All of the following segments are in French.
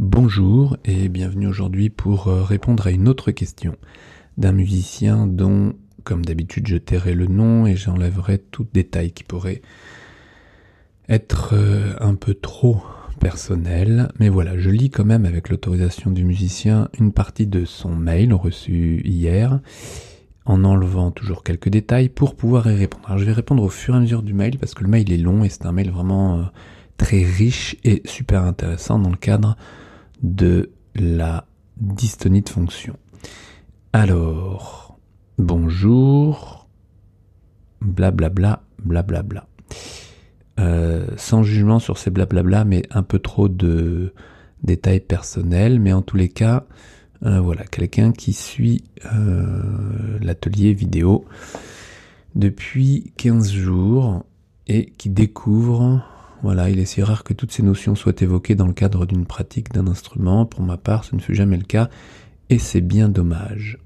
Bonjour et bienvenue aujourd'hui pour euh, répondre à une autre question d'un musicien dont, comme d'habitude, je tairai le nom et j'enlèverai tout détail qui pourrait être euh, un peu trop personnel. Mais voilà, je lis quand même avec l'autorisation du musicien une partie de son mail reçu hier en enlevant toujours quelques détails pour pouvoir y répondre. Alors je vais répondre au fur et à mesure du mail parce que le mail est long et c'est un mail vraiment euh, très riche et super intéressant dans le cadre de la dystonie de fonction. Alors, bonjour, blablabla, blablabla. Bla, euh, sans jugement sur ces blablabla, mais un peu trop de détails personnels, mais en tous les cas, euh, voilà, quelqu'un qui suit euh, l'atelier vidéo depuis 15 jours et qui découvre voilà, il est si rare que toutes ces notions soient évoquées dans le cadre d'une pratique d'un instrument. Pour ma part, ce ne fut jamais le cas, et c'est bien dommage.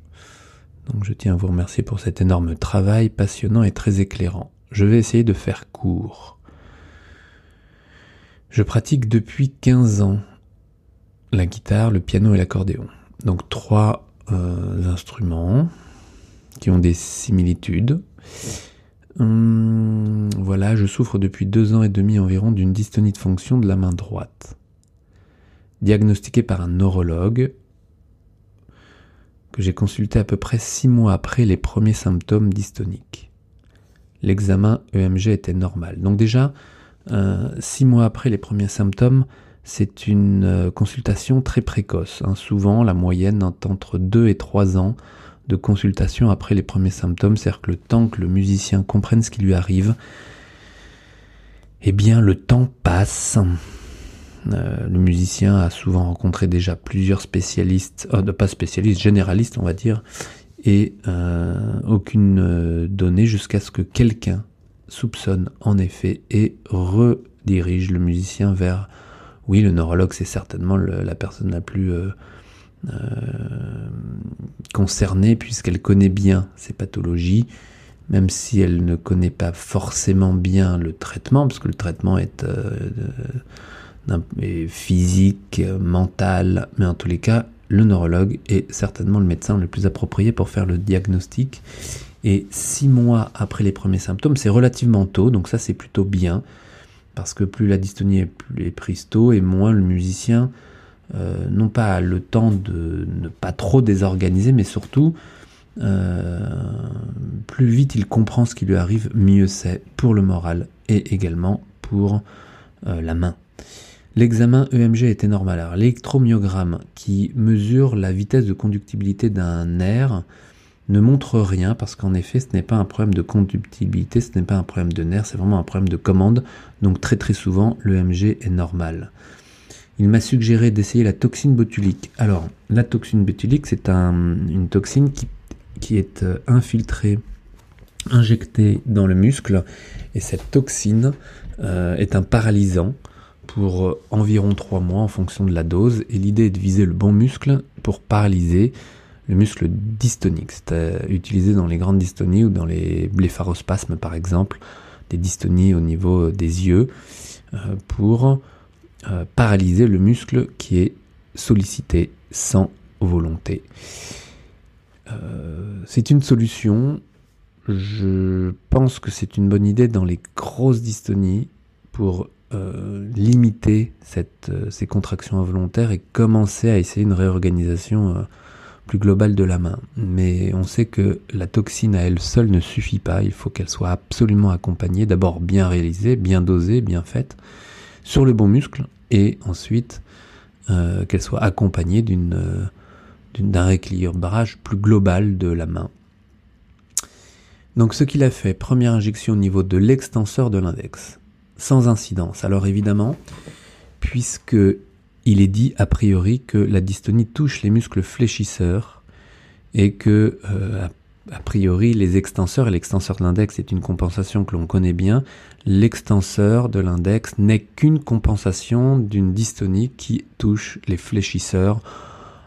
Donc je tiens à vous remercier pour cet énorme travail passionnant et très éclairant. Je vais essayer de faire court. Je pratique depuis 15 ans la guitare, le piano et l'accordéon. Donc trois euh, instruments qui ont des similitudes. Hum, voilà, je souffre depuis deux ans et demi environ d'une dystonie de fonction de la main droite. Diagnostiqué par un neurologue que j'ai consulté à peu près six mois après les premiers symptômes dystoniques. L'examen EMG était normal. Donc déjà, euh, six mois après les premiers symptômes, c'est une euh, consultation très précoce. Hein. Souvent, la moyenne entre deux et trois ans de consultation après les premiers symptômes, c'est-à-dire que le temps que le musicien comprenne ce qui lui arrive, eh bien le temps passe. Euh, le musicien a souvent rencontré déjà plusieurs spécialistes, euh, pas spécialistes, généralistes on va dire, et euh, aucune donnée jusqu'à ce que quelqu'un soupçonne en effet et redirige le musicien vers, oui le neurologue c'est certainement la personne la plus concernée puisqu'elle connaît bien ces pathologies, même si elle ne connaît pas forcément bien le traitement, parce que le traitement est, euh, physique, mental, mais en tous les cas, le neurologue est certainement le médecin le plus approprié pour faire le diagnostic. Et six mois après les premiers symptômes, c'est relativement tôt, donc ça c'est plutôt bien, parce que plus la dystonie est, est prise tôt, et moins le musicien euh, non pas le temps de ne pas trop désorganiser, mais surtout euh, plus vite il comprend ce qui lui arrive, mieux c'est pour le moral et également pour euh, la main. L'examen EMG était normal. Alors l'électromyogramme qui mesure la vitesse de conductibilité d'un nerf ne montre rien parce qu'en effet ce n'est pas un problème de conductibilité, ce n'est pas un problème de nerf, c'est vraiment un problème de commande. Donc très très souvent l'EMG est normal il m'a suggéré d'essayer la toxine botulique. Alors, la toxine botulique, c'est une toxine qui, est euh, infiltrée, injectée dans le muscle, et cette toxine euh, est un paralysant pour euh, environ 3 mois en fonction de la dose, et l'idée est de viser le bon muscle pour paralyser le muscle dystonique. C'est utilisé dans les grandes dystonies ou dans les blépharospasmes par exemple, des dystonies au niveau des yeux, pour euh, paralyser le muscle qui est sollicité sans volonté. Euh, c'est une solution. Je pense que c'est une bonne idée dans les grosses dystonies pour euh, limiter ces contractions involontaires et commencer à essayer une réorganisation plus globale de la main. Mais on sait que la toxine à elle seule ne suffit pas. Il faut qu'elle soit absolument accompagnée, d'abord bien réalisée, bien dosée, bien faite sur le bon muscle et ensuite euh, qu'elle soit accompagnée euh, d'un rééquilibrage plus global de la main. Donc ce qu'il a fait, première injection au niveau de l'extenseur de l'index, sans incidence. Alors évidemment, puisque il est dit a priori que la dystonie touche les muscles fléchisseurs et que euh, a priori, les extenseurs, et l'extenseur de l'index est une compensation que l'on connaît bien, l'extenseur de l'index n'est qu'une compensation d'une dystonie qui touche les fléchisseurs.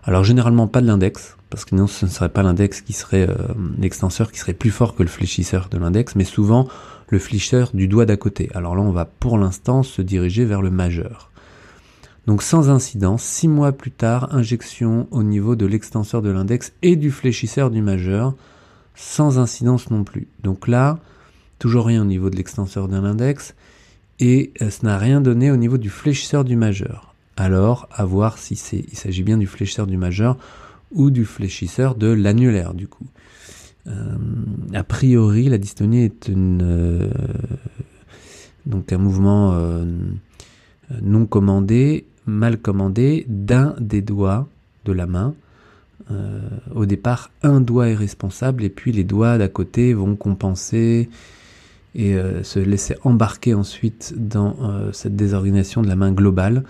Alors généralement pas de l'index, parce que sinon ce ne serait pas l'index qui serait euh, l'extenseur qui serait plus fort que le fléchisseur de l'index, mais souvent le fléchisseur du doigt d'à côté. Alors là on va pour l'instant se diriger vers le majeur. Donc sans incidence, six mois plus tard, injection au niveau de l'extenseur de l'index et du fléchisseur du majeur, sans incidence non plus. Donc là, toujours rien au niveau de l'extenseur de l'index, et euh, ça n'a rien donné au niveau du fléchisseur du majeur. Alors, à voir si c'est, il s'agit bien du fléchisseur du majeur ou du fléchisseur de l'annulaire du coup. Euh, a priori, la dystonie est une, euh, donc un mouvement non commandé mal commandé d'un des doigts de la main. Euh, au départ, un doigt est responsable et puis les doigts d'à côté vont compenser et euh, se laisser embarquer ensuite dans euh, cette désorganisation de la main globale.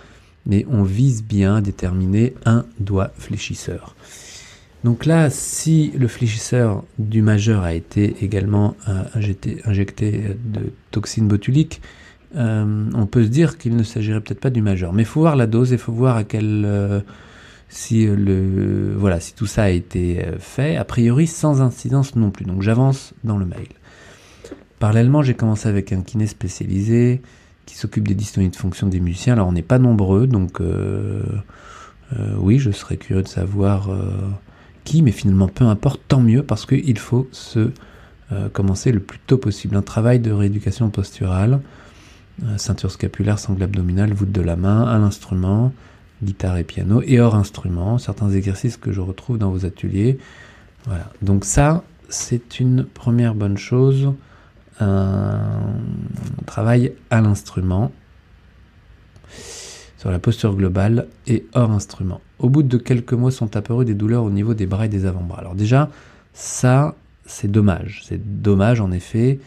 Mais on vise bien à déterminer un doigt fléchisseur. Donc là, si le fléchisseur du majeur a été également injecté, de toxine botulique, euh, on peut se dire qu'il ne s'agirait peut-être pas du majeur. Mais il faut voir la dose et il faut voir à quel euh, si le voilà si tout ça a été euh, fait a priori sans incidence non plus. Donc j'avance dans le mail. Parallèlement, j'ai commencé avec un kiné spécialisé qui s'occupe des dystonies de fonction des musiciens. Alors on n'est pas nombreux, donc oui, je serais curieux de savoir qui, mais finalement peu importe, tant mieux parce qu'il faut se commencer le plus tôt possible. Un travail de rééducation posturale euh, ceinture scapulaire, sangle abdominale, voûte de la main, à l'instrument, guitare et piano, et hors instrument, certains exercices que je retrouve dans vos ateliers. Voilà. Donc ça, c'est une première bonne chose. Un travail à l'instrument sur la posture globale et hors instrument. Au bout de quelques mois sont apparues des douleurs au niveau des bras et des avant-bras. Alors déjà, ça, c'est dommage. C'est dommage en effet.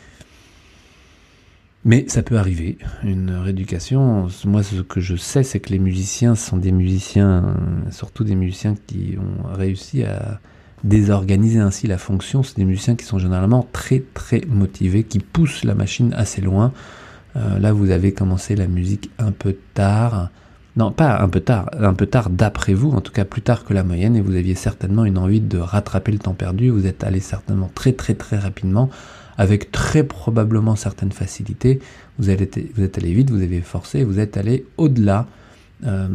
Mais ça peut arriver, une rééducation. Moi, ce que je sais, c'est que les musiciens sont des musiciens, surtout des musiciens qui ont réussi à désorganiser ainsi la fonction. C'est des musiciens qui sont généralement très très motivés, qui poussent la machine assez loin. Euh, là, vous avez commencé la musique un peu tard. Non, pas un peu tard, un peu tard d'après vous, en tout cas plus tard que la moyenne, et vous aviez certainement une envie de rattraper le temps perdu. Vous êtes allé certainement très très très rapidement avec très probablement certaines facilités. Vous, êtes, allé vite, vous avez forcé, vous êtes allé au-delà euh,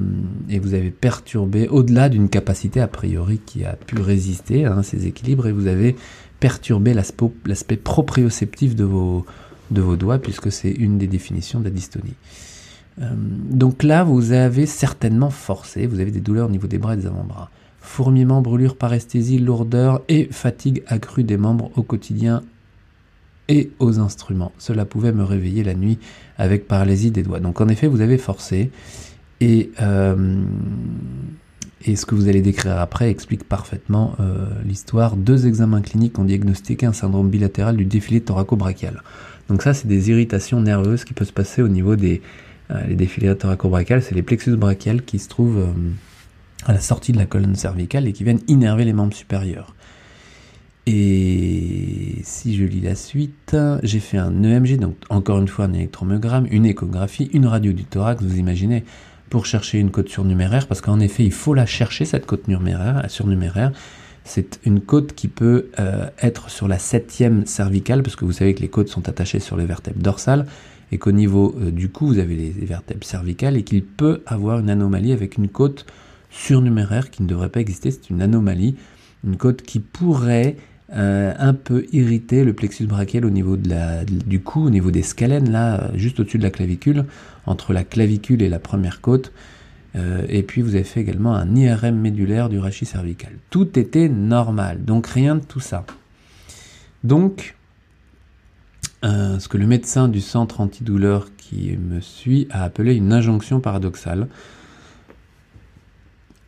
et vous avez perturbé au-delà d'une capacité a priori qui a pu résister à ces équilibres et vous avez perturbé l'aspect proprioceptif de vos, de vos doigts puisque c'est une des définitions de la dystonie. Euh, donc là, vous avez certainement forcé, vous avez des douleurs au niveau des bras et des avant-bras. Fourmillement, brûlure, paresthésie, lourdeur et fatigue accrue des membres au quotidien et aux instruments. Cela pouvait me réveiller la nuit avec paralysie des doigts. Donc en effet, vous avez forcé. Et, euh, et ce que vous allez décrire après explique parfaitement euh, l'histoire. Deux examens cliniques ont diagnostiqué un syndrome bilatéral du défilé thoraco-brachial. Donc ça, c'est des irritations nerveuses qui peuvent se passer au niveau des euh, défilés thoraco-brachiales. C'est les plexus brachiales qui se trouvent à la sortie de la colonne cervicale et qui viennent innerver les membres supérieurs. Et si je lis la suite, j'ai fait un EMG, donc encore une fois un électromyogramme, une échographie, une radio du thorax, vous imaginez, pour chercher une côte surnuméraire, parce qu'en effet, il faut la chercher, cette côte surnuméraire. surnuméraire. C'est une côte qui peut euh, être sur la septième cervicale, parce que vous savez que les côtes sont attachées sur les vertèbres dorsales, et qu'au niveau euh, du cou, vous avez les, les vertèbres cervicales, et qu'il peut avoir une anomalie avec une côte surnuméraire qui ne devrait pas exister. C'est une anomalie, une côte qui pourrait euh, un peu irrité le plexus brachial au niveau du cou, au niveau des scalènes, là, juste au-dessus de la clavicule, entre la clavicule et la première côte. Euh, et puis vous avez fait également un IRM médulaire du rachis cervical. Tout était normal, donc rien de tout ça. Donc, euh, ce que le médecin du centre antidouleur qui me suit a appelé une injonction paradoxale.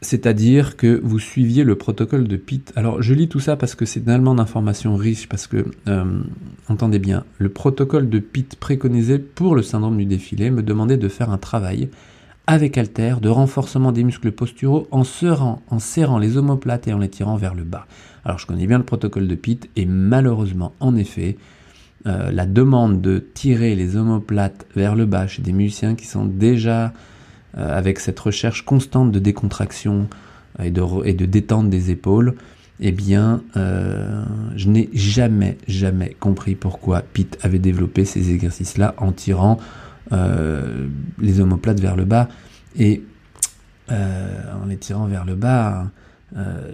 C'est-à-dire que vous suiviez le protocole de Pitt. Alors je lis tout ça parce que c'est tellement d'informations riches, parce que, euh, entendez bien, le protocole de Pitt préconisé pour le syndrome du défilé me demandait de faire un travail avec halter de renforcement des muscles posturaux en serrant, en serrant les omoplates et en les tirant vers le bas. Alors je connais bien le protocole de Pitt et malheureusement, en effet, euh, la demande de tirer les omoplates vers le bas chez des musiciens qui sont déjà avec cette recherche constante de décontraction euh, et de, détente des épaules, eh bien, euh, je n'ai jamais, jamais compris pourquoi Pete avait développé ces exercices-là en tirant les omoplates vers le bas. Et en les tirant vers le bas,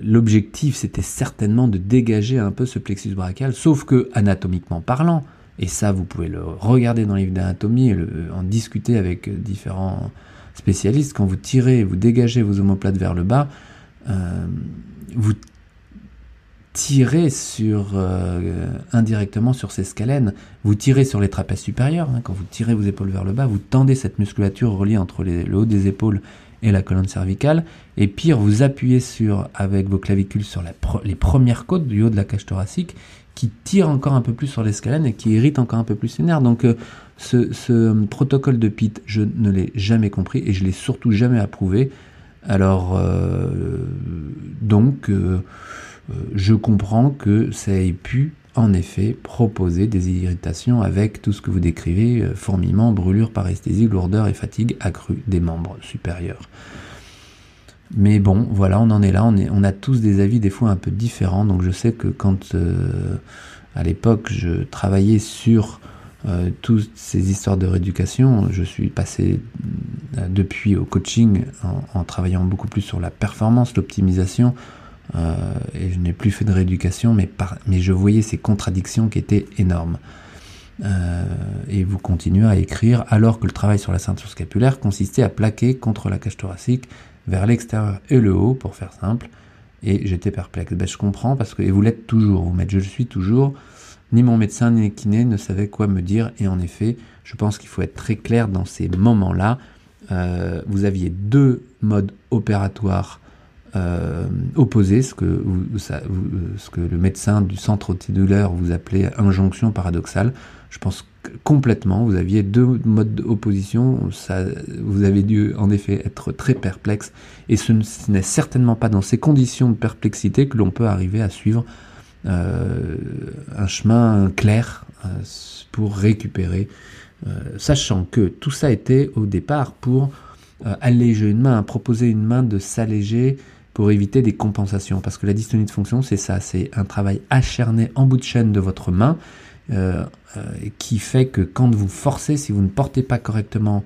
l'objectif c'était certainement de dégager un peu ce plexus brachial, sauf que anatomiquement parlant, et ça vous pouvez le regarder dans les livres d'anatomie en discuter avec différents spécialistes, quand vous tirez, vous dégagez vos omoplates vers le bas, vous tirez sur, euh, indirectement sur ces scalènes. Vous tirez sur les trapèzes supérieurs. Hein. quand vous tirez vos épaules vers le bas, vous tendez cette musculature reliée entre le haut des épaules et la colonne cervicale. Et pire, vous appuyez sur, avec vos clavicules sur les premières côtes du haut de la cage thoracique qui tirent encore un peu plus sur les scalènes et qui irritent encore un peu plus les nerfs. Donc euh, ce, euh, protocole de Pitt, je ne l'ai jamais compris et je l'ai surtout jamais approuvé. Alors, donc, euh, je comprends que ça ait pu en effet proposer des irritations avec tout ce que vous décrivez, euh, fourmillement, brûlure, paresthésie, lourdeur et fatigue accrue des membres supérieurs. Mais bon, voilà, on en est là, on, a tous des avis des fois un peu différents, donc je sais que quand euh, à l'époque je travaillais sur toutes ces histoires de rééducation, je suis passé depuis au coaching en travaillant beaucoup plus sur la performance, l'optimisation, euh, et je n'ai plus fait de rééducation, mais, je voyais ces contradictions qui étaient énormes. Euh, et vous continuez à écrire alors que le travail sur la ceinture scapulaire consistait à plaquer contre la cage thoracique vers l'extérieur et le haut, pour faire simple. Et j'étais perplexe. Ben, je comprends parce que, et vous l'êtes toujours, vous mettez je le suis toujours. Ni mon médecin ni kiné ne savaient quoi me dire. Et en effet, je pense qu'il faut être très clair dans ces moments-là. Euh, vous aviez deux modes opératoires euh, opposer ce que, ce que le médecin du centre antidouleur vous appelait injonction paradoxale. Je pense complètement, vous aviez deux modes d'opposition, ça, vous avez dû en effet être très perplexe, et ce n'est certainement pas dans ces conditions de perplexité que l'on peut arriver à suivre euh, un chemin clair euh, pour récupérer, sachant que tout ça était au départ pour alléger une main, proposer une main de s'alléger pour éviter des compensations. Parce que la dystonie de fonction, c'est ça, c'est un travail acharné en bout de chaîne de votre main euh, euh, qui fait que quand vous forcez, si vous ne portez pas correctement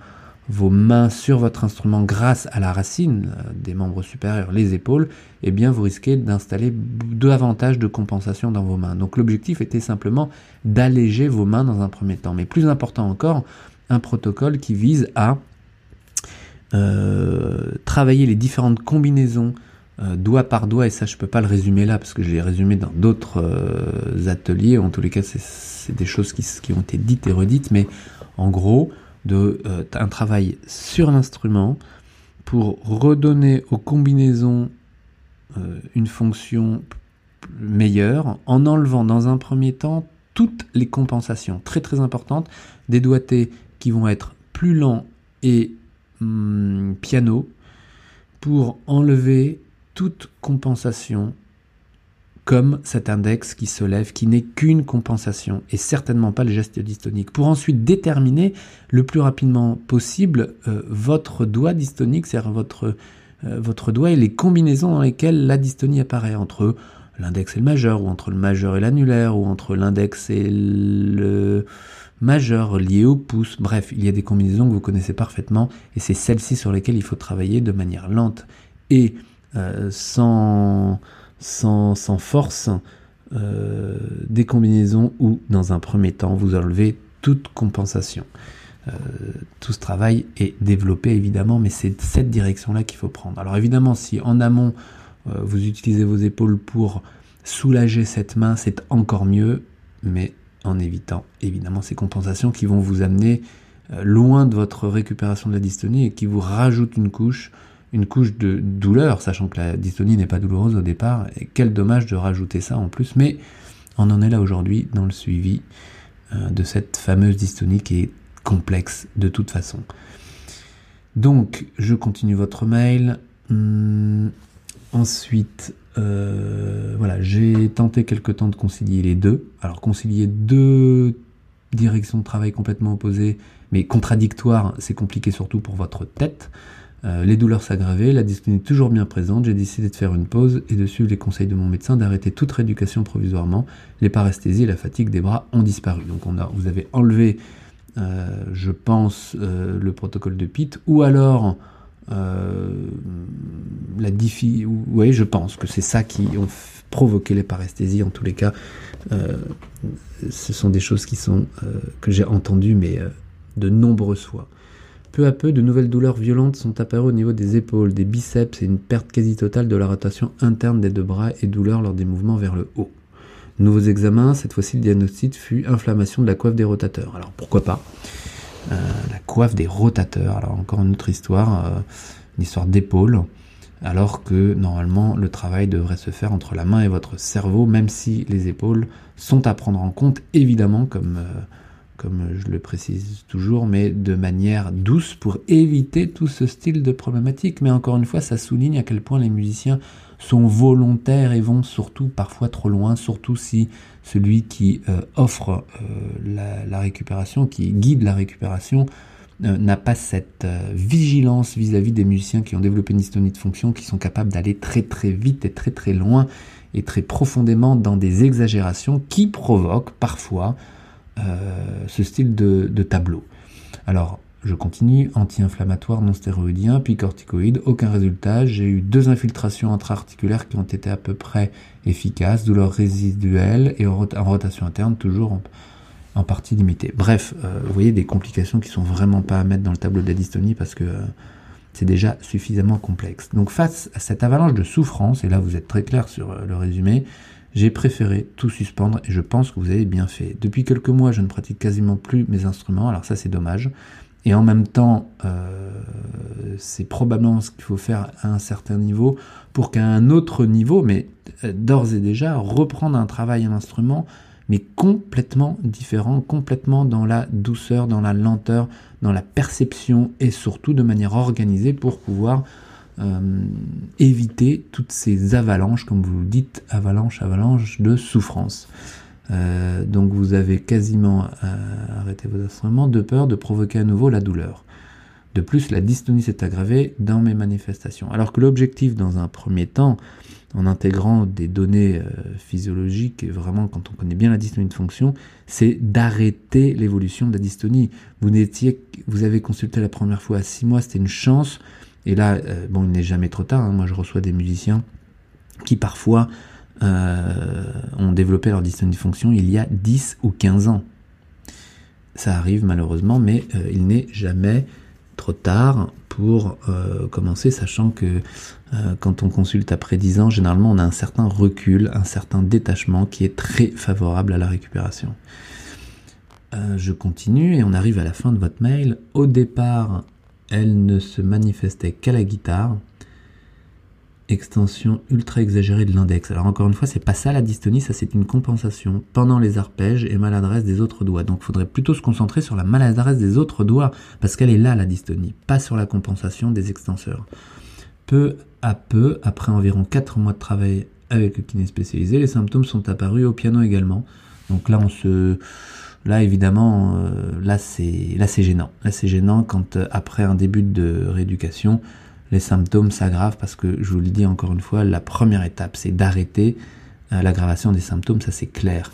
vos mains sur votre instrument grâce à la racine euh, des membres supérieurs, les épaules, eh bien vous risquez d'installer davantage de compensation dans vos mains. Donc l'objectif était simplement d'alléger vos mains dans un premier temps. Mais plus important encore, un protocole qui vise à travailler les différentes combinaisons euh, doigt par doigt, et ça je peux pas le résumer là parce que je l'ai résumé dans d'autres euh, ateliers, en tous les cas c'est des choses qui, ont été dites et redites, mais en gros, de, euh, un travail sur l'instrument pour redonner aux combinaisons une fonction meilleure en enlevant dans un premier temps toutes les compensations très très importantes des doigtés qui vont être plus lents et hum, piano pour enlever toute compensation comme cet index qui se lève, qui n'est qu'une compensation, et certainement pas le geste dystonique, pour ensuite déterminer le plus rapidement possible euh, votre doigt dystonique, c'est-à-dire votre, euh, votre doigt et les combinaisons dans lesquelles la dystonie apparaît, entre l'index et le majeur, ou entre le majeur et l'annulaire, ou entre l'index et le majeur lié au pouce, bref, il y a des combinaisons que vous connaissez parfaitement, et c'est celles-ci sur lesquelles il faut travailler de manière lente. Et euh, sans, sans, force euh, des combinaisons où, dans un premier temps, vous enlevez toute compensation. Euh, tout ce travail est développé évidemment, mais c'est cette direction-là qu'il faut prendre. Alors évidemment, si en amont, vous utilisez vos épaules pour soulager cette main, c'est encore mieux, mais en évitant évidemment ces compensations qui vont vous amener loin de votre récupération de la dystonie et qui vous rajoutent une couche une couche de douleur, sachant que la dystonie n'est pas douloureuse au départ, et quel dommage de rajouter ça en plus, mais on en est là aujourd'hui dans le suivi euh, de cette fameuse dystonie qui est complexe de toute façon. Donc, je continue votre mail. Hum, ensuite, euh, voilà, j'ai tenté quelque temps de concilier les deux. Alors, concilier deux directions de travail complètement opposées, mais contradictoires, c'est compliqué surtout pour votre tête. Euh, les douleurs s'aggravaient, la dystonie toujours bien présente, j'ai décidé de faire une pause et de suivre les conseils de mon médecin d'arrêter toute rééducation provisoirement. Les paresthésies et la fatigue des bras ont disparu. Donc on a, vous avez enlevé, euh, je pense, euh, le protocole de Pitt, ou alors la diffi... Oui, je pense que c'est ça qui ont provoqué les paresthésies. En tous les cas, ce sont des choses que j'ai entendues, mais de nombreuses fois. Peu à peu, de nouvelles douleurs violentes sont apparues au niveau des épaules, des biceps et une perte quasi totale de la rotation interne des deux bras et douleurs lors des mouvements vers le haut. Nouveaux examens, cette fois-ci le diagnostic fut inflammation de la coiffe des rotateurs. Alors pourquoi pas? Euh, La coiffe des rotateurs, alors encore une autre histoire, euh, une histoire d'épaule, alors que normalement le travail devrait se faire entre la main et votre cerveau, même si les épaules sont à prendre en compte évidemment comme... Euh, comme je le précise toujours, mais de manière douce pour éviter tout ce style de problématique. Mais encore une fois, ça souligne à quel point les musiciens sont volontaires et vont surtout parfois trop loin, surtout si celui qui euh, offre euh, la, récupération, qui guide la récupération, euh, n'a pas cette vigilance vis-à-vis des musiciens qui ont développé une dystonie de fonction, qui sont capables d'aller très très vite et très très loin et très profondément dans des exagérations qui provoquent parfois ce style de, tableau. Alors, je continue, anti-inflammatoire non stéroïdien, puis corticoïde, aucun résultat. J'ai eu deux infiltrations intra-articulaires qui ont été à peu près efficaces, douleur résiduelle et en, rotation interne toujours en, partie limitée. Bref, euh, vous voyez des complications qui sont vraiment pas à mettre dans le tableau de la dystonie parce que euh, c'est déjà suffisamment complexe. Donc face à cette avalanche de souffrance, et là vous êtes très clair sur le résumé, j'ai préféré tout suspendre et je pense que vous avez bien fait. Depuis quelques mois, je ne pratique quasiment plus mes instruments, alors ça c'est dommage. Et en même temps, euh, c'est probablement ce qu'il faut faire à un certain niveau pour qu'à un autre niveau, mais euh, d'ores et déjà, reprendre un travail, un instrument, mais complètement différent, complètement dans la douceur, dans la lenteur, dans la perception et surtout de manière organisée pour pouvoir euh, éviter toutes ces avalanches, comme vous le dites, avalanche, avalanche de souffrance. Euh, donc vous avez quasiment euh, arrêté vos instruments de peur de provoquer à nouveau la douleur. De plus, la dystonie s'est aggravée dans mes manifestations. Alors que l'objectif, dans un premier temps, en intégrant des données physiologiques, et vraiment quand on connaît bien la dystonie de fonction, c'est d'arrêter l'évolution de la dystonie. Vous, vous avez consulté la première fois à 6 mois, c'était une chance. Et là, euh, bon, il n'est jamais trop tard. Hein. Moi, je reçois des musiciens qui parfois euh, ont développé leur dystonie de fonction il y a 10 ou 15 ans. Ça arrive malheureusement, mais euh, il n'est jamais trop tard pour commencer, sachant que quand on consulte après 10 ans, généralement on a un certain recul, un certain détachement qui est très favorable à la récupération. je continue et on arrive à la fin de votre mail. Au départ, elle ne se manifestait qu'à la guitare. Extension ultra exagérée de l'index. Alors encore une fois, c'est pas ça la dystonie, ça c'est une compensation pendant les arpèges et maladresse des autres doigts. Donc il faudrait plutôt se concentrer sur la maladresse des autres doigts, parce qu'elle est là la dystonie, pas sur la compensation des extenseurs. Peu à peu, après environ 4 mois de travail avec le kiné spécialisé, les symptômes sont apparus au piano également. Donc là on se Là, évidemment, euh, là c'est gênant. Là c'est gênant quand euh, après un début de rééducation, les symptômes s'aggravent parce que je vous le dis encore une fois, la première étape c'est d'arrêter euh, l'aggravation des symptômes, ça c'est clair.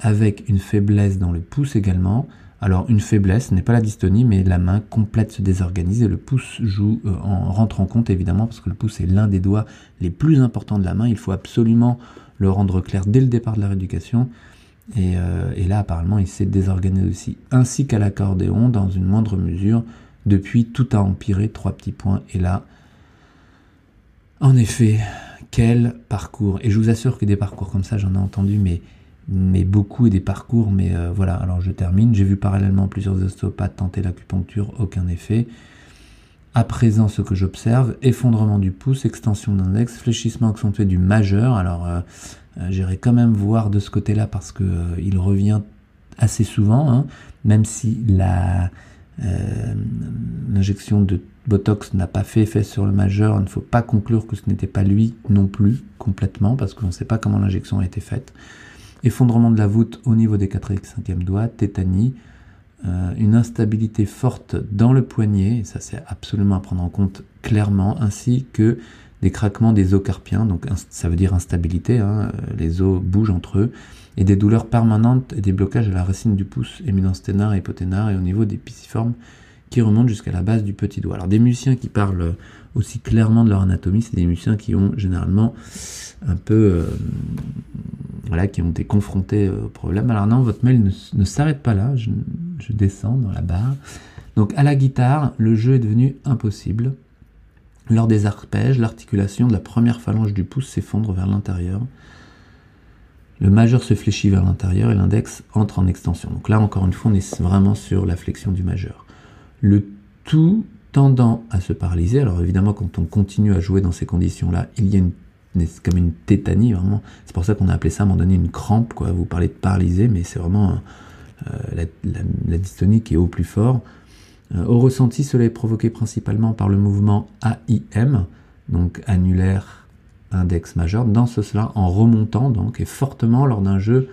Avec une faiblesse dans le pouce également. Alors une faiblesse n'est pas la dystonie, mais la main complète se désorganise et le pouce joue en rentre en compte évidemment parce que le pouce est l'un des doigts les plus importants de la main. Il faut absolument le rendre clair dès le départ de la rééducation. Euh, et, là, apparemment, il s'est désorganisé aussi, ainsi qu'à l'accordéon, dans une moindre mesure. Depuis, tout a empiré, trois petits points. Et là, en effet, quel parcours. Et je vous assure que des parcours comme ça, j'en ai entendu, mais, mais beaucoup et des parcours. Mais euh, voilà, alors je termine. J'ai vu parallèlement plusieurs ostéopathes tenter l'acupuncture, aucun effet. À présent, ce que j'observe, effondrement du pouce, extension de l'index, fléchissement accentué du majeur. Alors, euh, j'irai quand même voir de ce côté-là parce que euh, il revient assez souvent, hein, même si la l'injection de Botox n'a pas fait effet sur le majeur, il ne faut pas conclure que ce n'était pas lui non plus complètement parce qu'on ne sait pas comment l'injection a été faite. Effondrement de la voûte au niveau des 4 et 5e doigts, tétanie, euh, une instabilité forte dans le poignet, ça c'est absolument à prendre en compte clairement, ainsi que des craquements des os carpiens, donc ça veut dire instabilité, hein, euh, les os bougent entre eux, et des douleurs permanentes et des blocages à la racine du pouce, éminence ténard et hypoténare, et au niveau des pisiformes qui remonte jusqu'à la base du petit doigt. Alors des musiciens qui parlent aussi clairement de leur anatomie, c'est des musiciens qui ont généralement un peu, euh, voilà, qui ont été confrontés au problème. Alors non, votre mail ne, s'arrête pas là, je, descends dans la barre. Donc à la guitare, le jeu est devenu impossible. Lors des arpèges, l'articulation de la première phalange du pouce s'effondre vers l'intérieur. Le majeur se fléchit vers l'intérieur et l'index entre en extension. Donc là, encore une fois, on est vraiment sur la flexion du majeur. Le tout tendant à se paralyser. Alors évidemment, quand on continue à jouer dans ces conditions-là, il y a comme une tétanie vraiment. C'est pour ça qu'on a appelé ça à un moment donné une crampe. Quoi. Vous parlez de paralyser, mais c'est vraiment euh, la, dystonie qui est au plus fort. Euh, au ressenti, cela est provoqué principalement par le mouvement AIM, donc annulaire index majeur. Dans cela, en remontant donc et fortement lors d'un jeu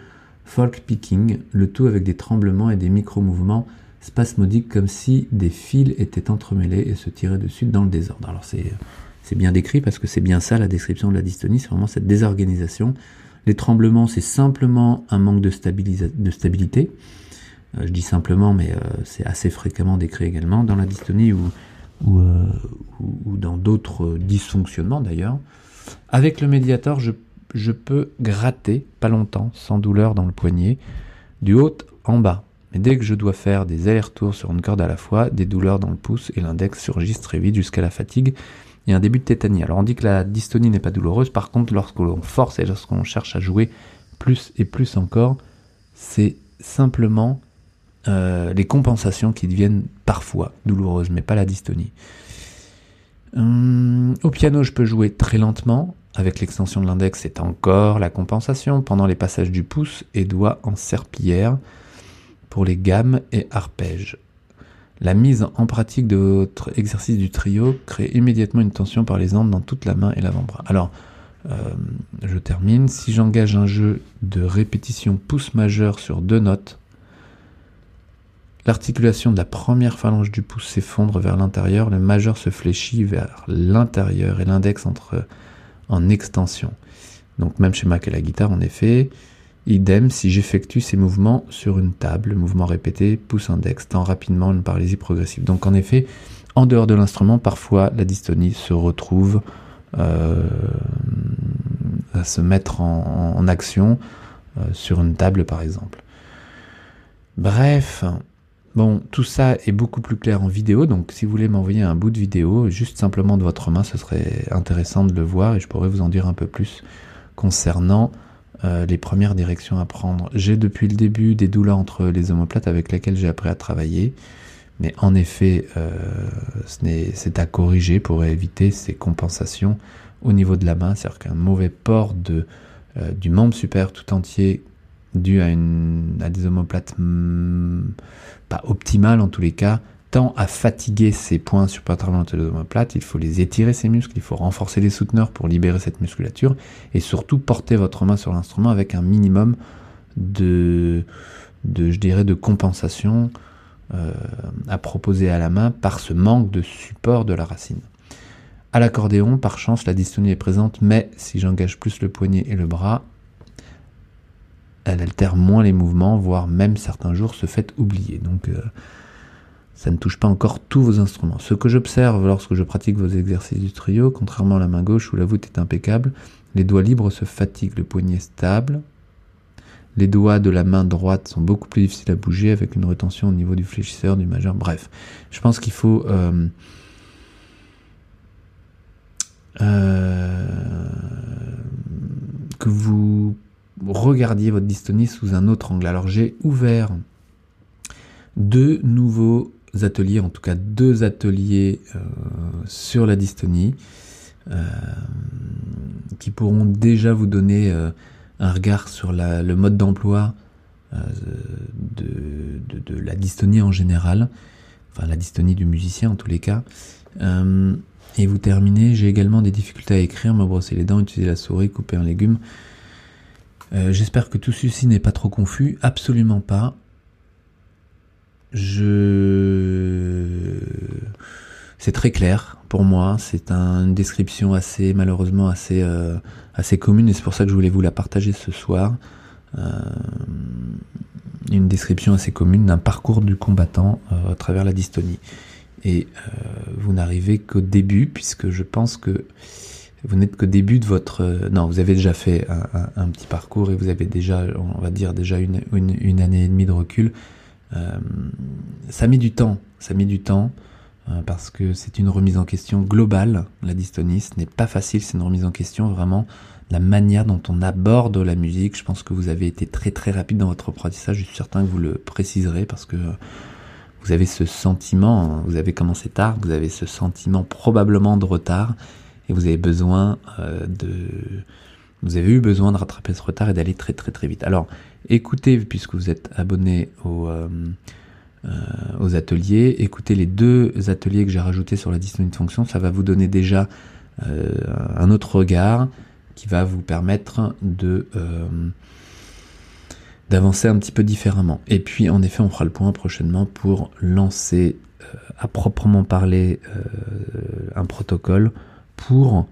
folk picking, le tout avec des tremblements et des micro-mouvements spasmodiques comme si des fils étaient entremêlés et se tiraient dessus dans le désordre. Alors c'est bien décrit parce que c'est bien ça la description de la dystonie, c'est vraiment cette désorganisation. Les tremblements, c'est simplement un manque de stabilité. Euh, je dis simplement, mais euh, c'est assez fréquemment décrit également dans la dystonie ou, ou, euh, ou dans d'autres dysfonctionnements d'ailleurs. Avec le médiator, je, je peux gratter, pas longtemps, sans douleur dans le poignet, du haut en bas. Mais dès que je dois faire des allers-retours sur une corde à la fois, des douleurs dans le pouce et l'index surgissent très vite jusqu'à la fatigue a un début de tétanie. Alors on dit que la dystonie n'est pas douloureuse, par contre lorsque l'on force et lorsqu'on cherche à jouer plus et plus encore, c'est simplement euh, les compensations qui deviennent parfois douloureuses, mais pas la dystonie. Hum, au piano, je peux jouer très lentement. Avec l'extension de l'index, c'est encore la compensation pendant les passages du pouce et doigt en serpillière pour les gammes et arpèges. La mise en pratique de votre exercice du trio crée immédiatement une tension par les dans toute la main et l'avant-bras. Alors, euh, je termine. Si j'engage un jeu de répétition pouce majeur sur deux notes, l'articulation de la première phalange du pouce s'effondre vers l'intérieur, le majeur se fléchit vers l'intérieur et l'index entre en extension. Donc même schéma que la guitare en effet. Idem si j'effectue ces mouvements sur une table, mouvement répété, pouce index, temps rapidement une paralysie progressive. Donc en effet, en dehors de l'instrument, parfois la dystonie se retrouve euh, à se mettre en, action euh, sur une table par exemple. Bref, bon, tout ça est beaucoup plus clair en vidéo, donc si vous voulez m'envoyer un bout de vidéo, juste simplement de votre main, ce serait intéressant de le voir et je pourrais vous en dire un peu plus concernant euh, les premières directions à prendre. J'ai depuis le début des douleurs entre les omoplates avec lesquelles j'ai appris à travailler. Mais en effet, euh, c'est à corriger pour éviter ces compensations au niveau de la main. C'est-à-dire qu'un mauvais port euh, du membre supérieur tout entier dû à, une, à des omoplates hmm, pas optimales en tous les cas, à fatiguer ces points supraomoplates, l'omoplate, il faut les étirer ces muscles, il faut renforcer les souteneurs pour libérer cette musculature et surtout porter votre main sur l'instrument avec un minimum de, de de compensation euh, à proposer à la main par ce manque de support de la racine. À l'accordéon, par chance, la dystonie est présente, mais si j'engage plus le poignet et le bras, elle altère moins les mouvements, voire même certains jours se fait oublier. Donc euh, ça ne touche pas encore tous vos instruments. Ce que j'observe lorsque je pratique vos exercices du trio, contrairement à la main gauche où la voûte est impeccable, les doigts libres se fatiguent, le poignet stable. Les doigts de la main droite sont beaucoup plus difficiles à bouger avec une retention au niveau du fléchisseur, du majeur. Bref, je pense qu'il faut euh, euh, que vous regardiez votre dystonie sous un autre angle. Alors j'ai ouvert deux nouveaux ateliers, en tout cas deux ateliers euh, sur la dystonie, euh, qui pourront déjà vous donner euh, un regard sur le mode d'emploi de, de, la dystonie en général, enfin la dystonie du musicien en tous les cas. et vous terminez, j'ai également des difficultés à écrire, me brosser les dents, utiliser la souris, couper un légume. J'espère que tout ceci n'est pas trop confus, absolument pas je c'est très clair pour moi. C'est une description assez, malheureusement, assez, euh, commune et c'est pour ça que je voulais vous la partager ce soir. Euh, une description assez commune d'un parcours du combattant à travers la dystonie. Et vous n'arrivez qu'au début, puisque je pense que vous n'êtes qu'au début de votre... non, vous avez déjà fait un, petit parcours et vous avez déjà, on va dire, déjà une, une année et demie de recul. ça met du temps, ça met du temps. Euh, parce que c'est une remise en question globale. La dystonie, ce n'est pas facile, c'est une remise en question vraiment la manière dont on aborde la musique. Je pense que vous avez été très très rapide dans votre apprentissage. Je suis certain que vous le préciserez parce que vous avez ce sentiment, hein, vous avez commencé tard, vous avez ce sentiment probablement de retard et vous avez besoin euh, de, vous avez eu besoin de rattraper ce retard et d'aller très très très vite. Alors, écoutez, puisque vous êtes abonné euh, euh, aux ateliers. Écoutez les deux ateliers que j'ai rajoutés sur la dystonie de fonction, ça va vous donner déjà un autre regard qui va vous permettre de d'avancer un petit peu différemment. Et puis en effet, on fera le point prochainement pour lancer à proprement parler un protocole pour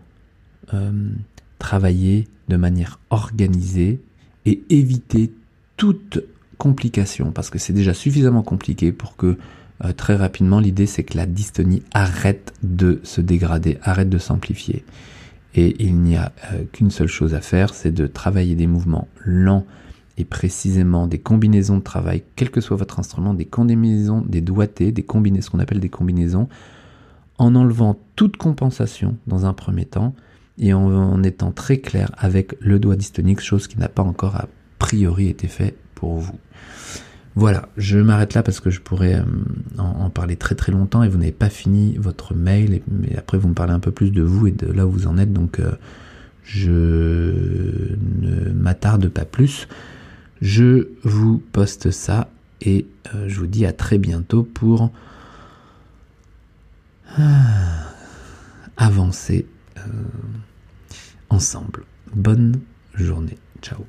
travailler de manière organisée et éviter toute complications, parce que c'est déjà suffisamment compliqué pour que euh, très rapidement l'idée c'est que la dystonie arrête de se dégrader, arrête de s'amplifier. Et il n'y a euh, qu'une seule chose à faire, c'est de travailler des mouvements lents et précisément des combinaisons de travail, quel que soit votre instrument, des combinaisons, des doigtés, des combinaisons, ce qu'on appelle des combinaisons, en enlevant toute compensation dans un premier temps et en, étant très clair avec le doigt dystonique, chose qui n'a pas encore a priori été fait vous. Voilà, je m'arrête là parce que je pourrais euh, en, parler très très longtemps et vous n'avez pas fini votre mail, mais après vous me parlez un peu plus de vous et de là où vous en êtes, donc euh, je ne m'attarde pas plus. Je vous poste ça et euh, je vous dis à très bientôt pour avancer ensemble. Bonne journée. Ciao.